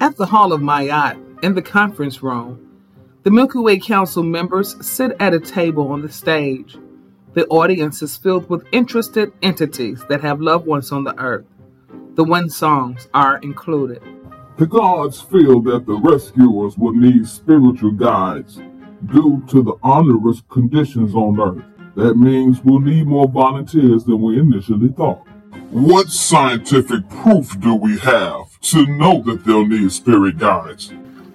At the Hall of Mayat, in the conference room, the Milky Way Council members sit at a table on the stage. The audience is filled with interested entities that have loved ones on the earth. The One songs are included. The gods feel that the rescuers will need spiritual guides due to the onerous conditions on earth. That means we'll need more volunteers than we initially thought. What scientific proof do we have to know that they'll need spirit guides?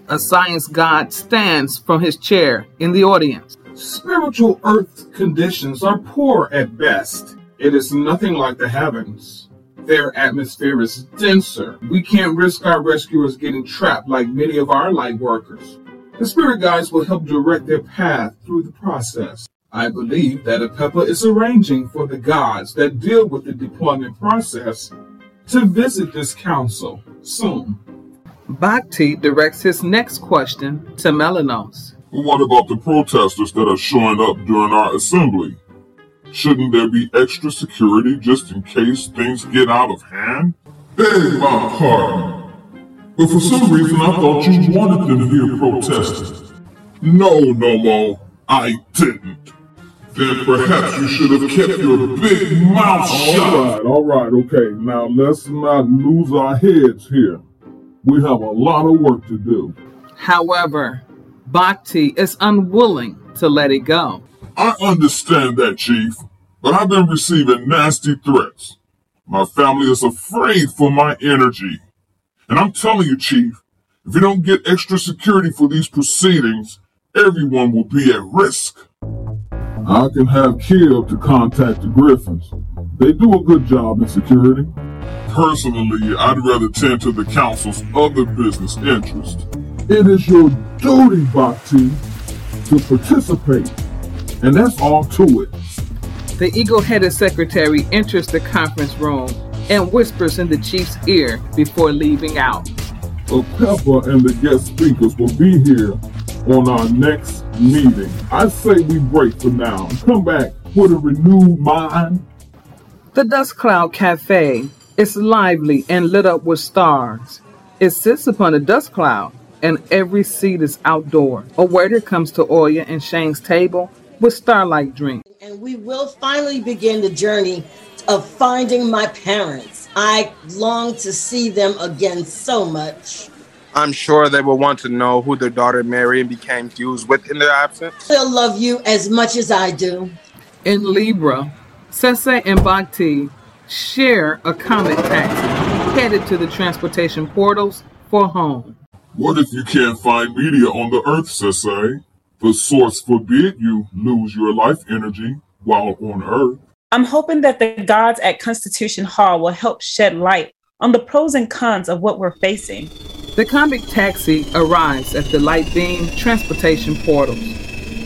A science god stands from his chair in the audience. Spiritual earth conditions are poor at best. It is nothing like the heavens. Their atmosphere is denser. We can't risk our rescuers getting trapped like many of our light workers. The spirit guides will help direct their path through the process. I believe that Apepa is arranging for the gods that deal with the deployment process to visit this council soon. Bhakti directs his next question to Melanos. What about the protesters that are showing up during our assembly? Shouldn't there be extra security just in case things get out of hand? Beg my pardon, but for some reason I thought you wanted them here protesting. No, no, Nomo, I didn't. Then perhaps you should have kept your big mouth shut. All right, all right, okay. Now let's not lose our heads here. We have a lot of work to do. However, Bhakti is unwilling to let it go. I understand that, Chief, but I've been receiving nasty threats. My family is afraid for my energy. And I'm telling you, Chief, if you don't get extra security for these proceedings, everyone will be at risk. I can have Kill to contact the Griffins. They do a good job in security. Personally, I'd rather tend to the Council's other business interests. It is your duty, Bhakti, to participate. And that's all to it. The eagle headed secretary enters the conference room and whispers in the chief's ear before leaving out. Apepa and the guest speakers will be here on our next meeting. I say we break for now come back with a renewed mind. The Dust Cloud Cafe is lively and lit up with stars. It sits upon a dust cloud, and every seat is outdoor. A waiter comes to Oya and Shane's table with starlight drinks. And we will finally begin the journey of finding my parents. I long to see them again so much. I'm sure they will want to know who their daughter Marion became fused with in their absence. They'll love you as much as I do. In Libra, Sese and Bhakti share a comet taxi headed to the transportation portals for home. What if you can't find media on the Earth, Sese? The source forbid you lose your life energy while on Earth. I'm hoping that the gods at Constitution Hall will help shed light on the pros and cons of what we're facing. The comet taxi arrives at the Light Beam transportation portals.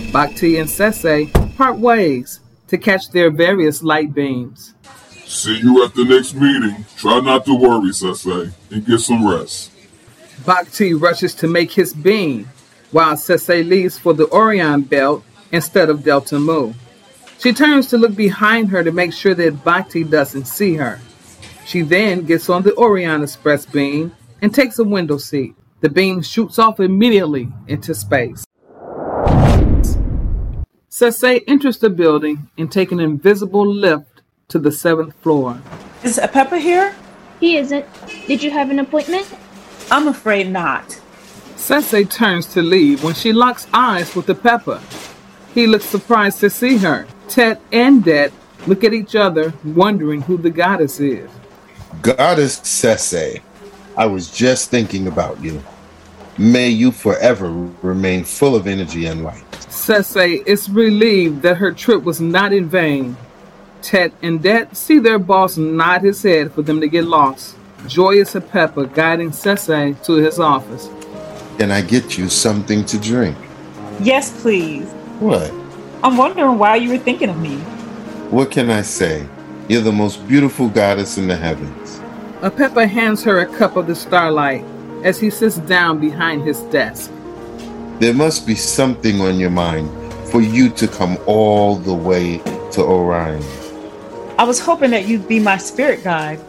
Bhakti and Sese part ways to catch their various light beams. See you at the next meeting. Try not to worry, Sese, and get some rest. Bhakti rushes to make his beam, while Sese leaves for the Orion belt instead of Delta Mu. She turns to look behind her to make sure that Bhakti doesn't see her. She then gets on the Orion Express beam and takes a window seat. The beam shoots off immediately into space. Sese enters the building and takes an invisible lift to the seventh floor. Is Apepa here? He isn't. Did you have an appointment? I'm afraid not. Sese turns to leave when she locks eyes with Apepa. He looks surprised to see her. Tet and Det look at each other, wondering who the goddess is. Goddess Sese, I was just thinking about you. May you forever remain full of energy and light. Sese is relieved that her trip was not in vain. Tet and Det see their boss nod his head for them to get lost. Joyous Apepa guiding Sese to his office. Can I get you something to drink? Yes, please. What? I'm wondering why you were thinking of me. What can I say? You're the most beautiful goddess in the heavens. Apepa hands her a cup of the starlight as he sits down behind his desk. There must be something on your mind for you to come all the way to Orion. I was hoping that you'd be my spirit guide.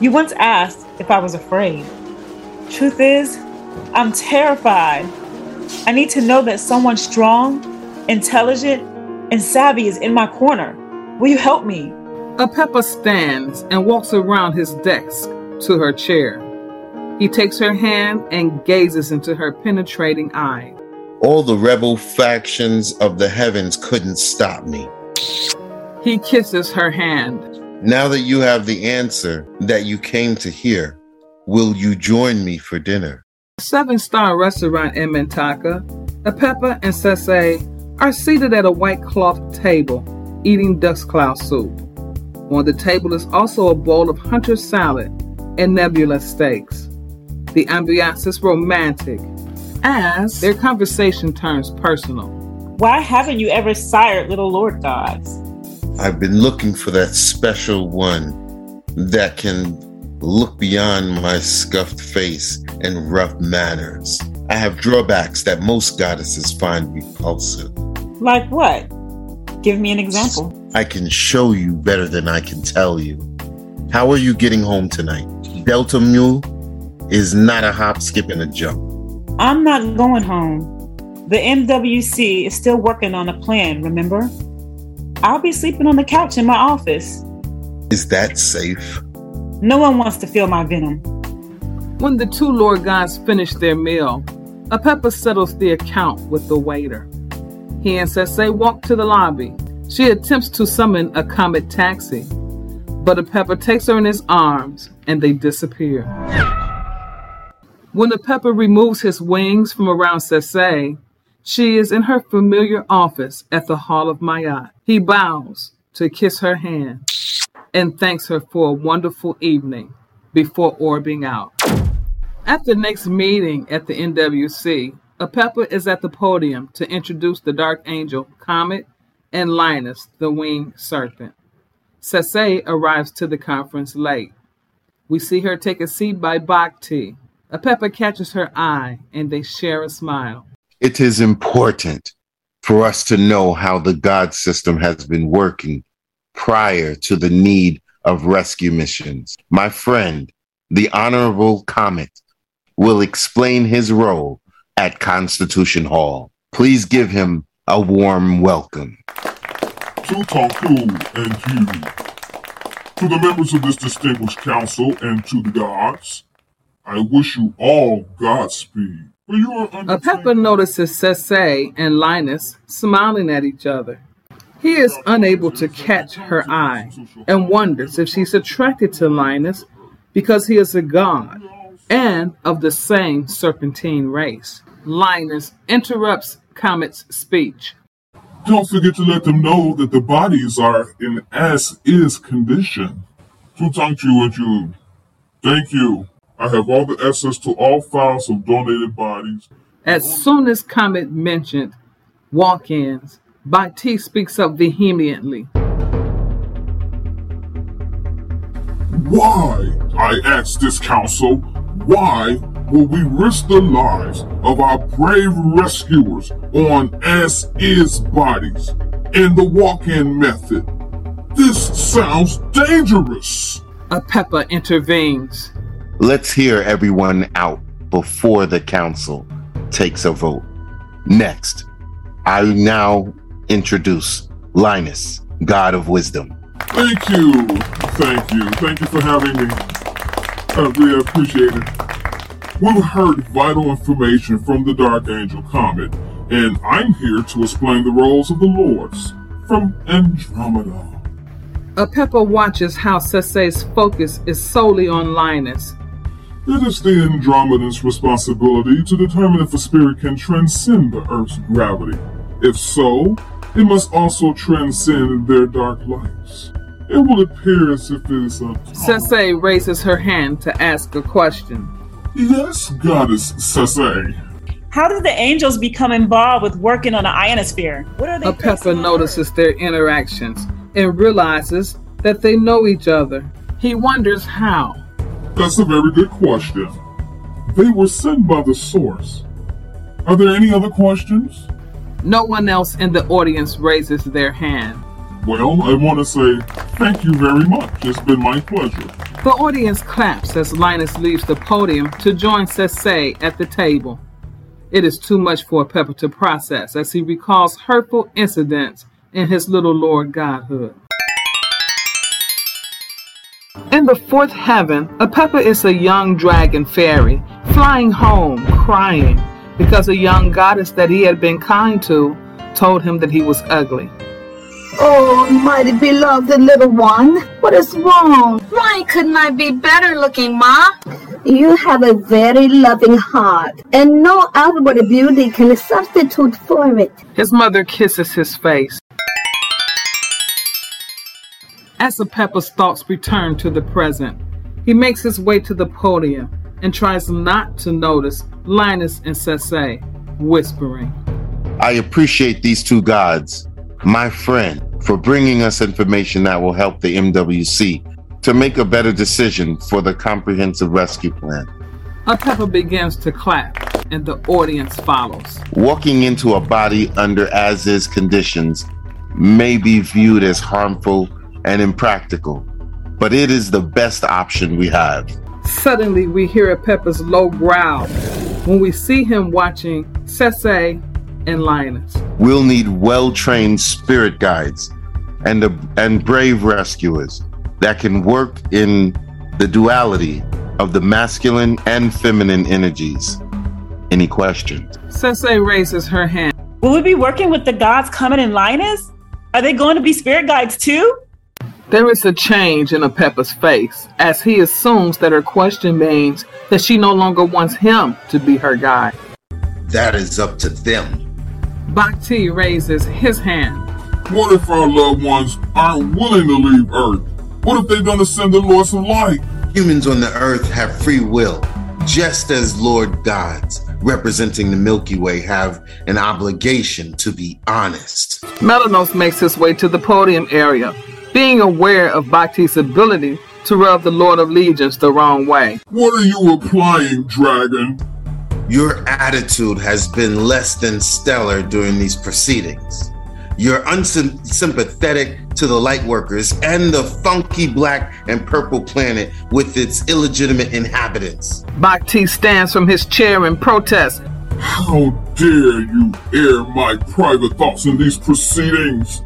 You once asked if I was afraid. Truth is, I'm terrified. I need to know that someone strong, intelligent, and savvy is in my corner. Will you help me? Apepa stands and walks around his desk to her chair. He takes her hand and gazes into her penetrating eye. All the rebel factions of the heavens couldn't stop me. He kisses her hand. Now that you have the answer that you came to hear, will you join me for dinner? Seven star restaurant in Mintaka, Apepa and Sese are seated at a white cloth table eating dust cloud soup. On the table is also a bowl of hunter salad and nebula steaks. The ambiance is romantic as their conversation turns personal. Why haven't you ever sired little Lord gods? I've been looking for that special one that can look beyond my scuffed face and rough manners. I have drawbacks that most goddesses find repulsive. Like what? Give me an example. I can show you better than I can tell you. How are you getting home tonight? Delta Mu is not a hop, skip, and a jump. I'm not going home. The MWC is still working on a plan, remember? I'll be sleeping on the couch in my office. Is that safe? No one wants to feel my venom. When the two Lord gods finish their meal, Apepa settles the account with the waiter. He and Sese walk to the lobby. She attempts to summon a comet taxi, but Apepa takes her in his arms and they disappear. When Apepa removes his wings from around Sese, she is in her familiar office at the Hall of Mayat. He bows to kiss her hand and thanks her for a wonderful evening before orbing out. At the next meeting at the MWC, a pepper is at the podium to introduce the Dark Angel, Comet, and Linus, the winged serpent. Sese arrives to the conference late. We see her take a seat by Bhakti. Apepa catches her eye and they share a smile. It is important for us to know how the God system has been working prior to the need of rescue missions. My friend, the Honorable Comet, will explain his role at Constitution Hall. Please give him a warm welcome. To Tonku and you, to the members of this distinguished council and to the gods, I wish you all Godspeed. For you are Apepa notices Sese and Linus smiling at each other. He is unable to catch her eye and wonders if she's attracted to Linus because he is a god and of the same serpentine race. Linus interrupts Comet's speech. Don't forget to let them know that the bodies are in as is condition. Tutanchu and you, thank you. I have all the access to all files of donated bodies. As soon as Comet mentioned walk ins, Bhakti speaks up vehemently. Why, I ask this council, why will we risk the lives of our brave rescuers on as is bodies in the walk in method? This sounds dangerous. Apepa intervenes. Let's hear everyone out before the council takes a vote. Next, I now introduce Linus, God of Wisdom. Thank you. Thank you. Thank you for having me. I really appreciate it. We've heard vital information from the Dark Angel Comet, and I'm here to explain the roles of the Lords from Andromeda. Apepa watches how Sese's focus is solely on Linus. It is the Andromedan's responsibility to determine if a spirit can transcend the Earth's gravity. If so, it must also transcend their dark lights. It will appear as if it is a. Sese raises her hand to ask a question. Yes, Goddess Sese. How did the angels become involved with working on the ionosphere? What are they? Apepa notices their interactions and realizes that they know each other. He wonders how. That's a very good question. They were sent by the source. Are there any other questions? No one else in the audience raises their hand. Well, I want to say thank you very much. It's been my pleasure. The audience claps as Linus leaves the podium to join Sese at the table. It is too much for Apepa to process as he recalls hurtful incidents in his little Lord Godhood. In the fourth heaven, Apepa is a young dragon fairy flying home crying because a young goddess that he had been kind to told him that he was ugly. Oh, mighty beloved little one, what is wrong? Why couldn't I be better looking, Ma? You have a very loving heart, and no outward beauty can substitute for it. His mother kisses his face. As Apepa's thoughts return to the present, he makes his way to the podium and tries not to notice Linus and Sese whispering. I appreciate these two gods, my friend, for bringing us information that will help the MWC to make a better decision for the comprehensive rescue plan. Apepa begins to clap and the audience follows. Walking into a body under as is conditions may be viewed as harmful and impractical, but it is the best option we have. Suddenly, we hear Apepa's low growl when we see him watching Sese and Linus. We'll need well trained spirit guides and, a, and brave rescuers that can work in the duality of the masculine and feminine energies. Any questions? Sese raises her hand. Will we be working with the gods coming in Linus? Are they going to be spirit guides too? There is a change in Apepa's face as he assumes that her question means that she no longer wants him to be her guide. That is up to them. Bhakti raises his hand. What if our loved ones aren't willing to leave Earth? What if they're going to send the Lords of Light? Humans on the Earth have free will, just as Lord gods representing the Milky Way have an obligation to be honest. Melanos makes his way to the podium area being aware of Bhakti's ability to rub the Lord of Legions the wrong way. What are you applying, Dragon? Your attitude has been less than stellar during these proceedings. You're unsympathetic to the Lightworkers and the funky black and purple planet with its illegitimate inhabitants. Bhakti stands from his chair in protest. How dare you air my private thoughts in these proceedings?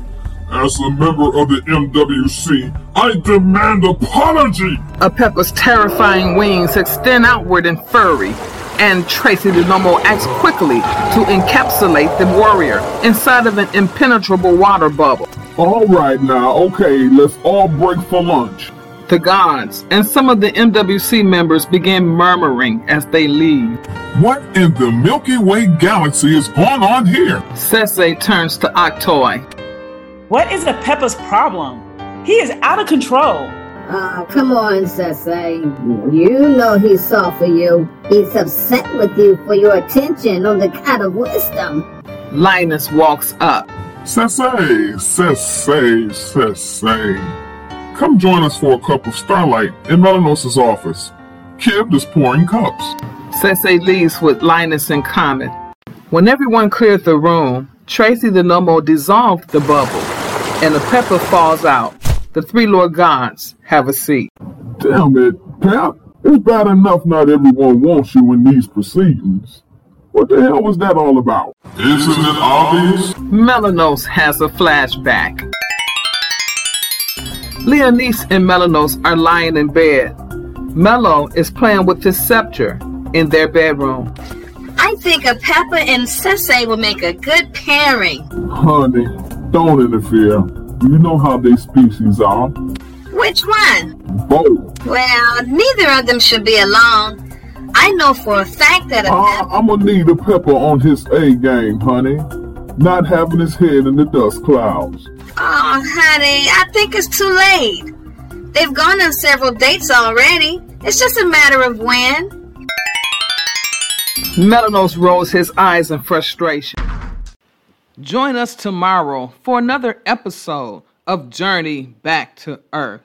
As a member of the MWC, I demand apology! Apepa's terrifying wings extend outward and furry, and Tracy Denomo acts quickly to encapsulate the warrior inside of an impenetrable water bubble. All right now, okay, let's all break for lunch. The gods and some of the MWC members begin murmuring as they leave. What in the Milky Way galaxy is going on here? Sese turns to Octoy. What is Apepa's problem? He is out of control. Ah, come on, Sese. You know he's soft for you. He's upset with you for your attention on the God of Wisdom. Linus walks up. Sese, Sese, Sese. Come join us for a cup of starlight in Melanos' office. Kib is pouring cups. Sese leaves with Linus in common. When everyone cleared the room, Tracy the Nomo dissolved the bubble and the pepper falls out. The three Lord Gods have a seat. Damn it, Pep. It's bad enough not everyone wants you in these proceedings. What the hell was that all about? Isn't it obvious? Melanos has a flashback. Leonice and Melanos are lying in bed. Mello is playing with his scepter in their bedroom. I think Apepa and Sese will make a good pairing. Honey, don't interfere. You know how they species are. Which one? Both. Well, neither of them should be alone. I know for a fact that a uh, I'm gonna need Apepa on his A game, honey. Not having his head in the dust clouds. Oh, honey, I think it's too late. They've gone on several dates already. It's just a matter of when. Melanos rolls his eyes in frustration. Join us tomorrow for another episode of Journey Back to Earth.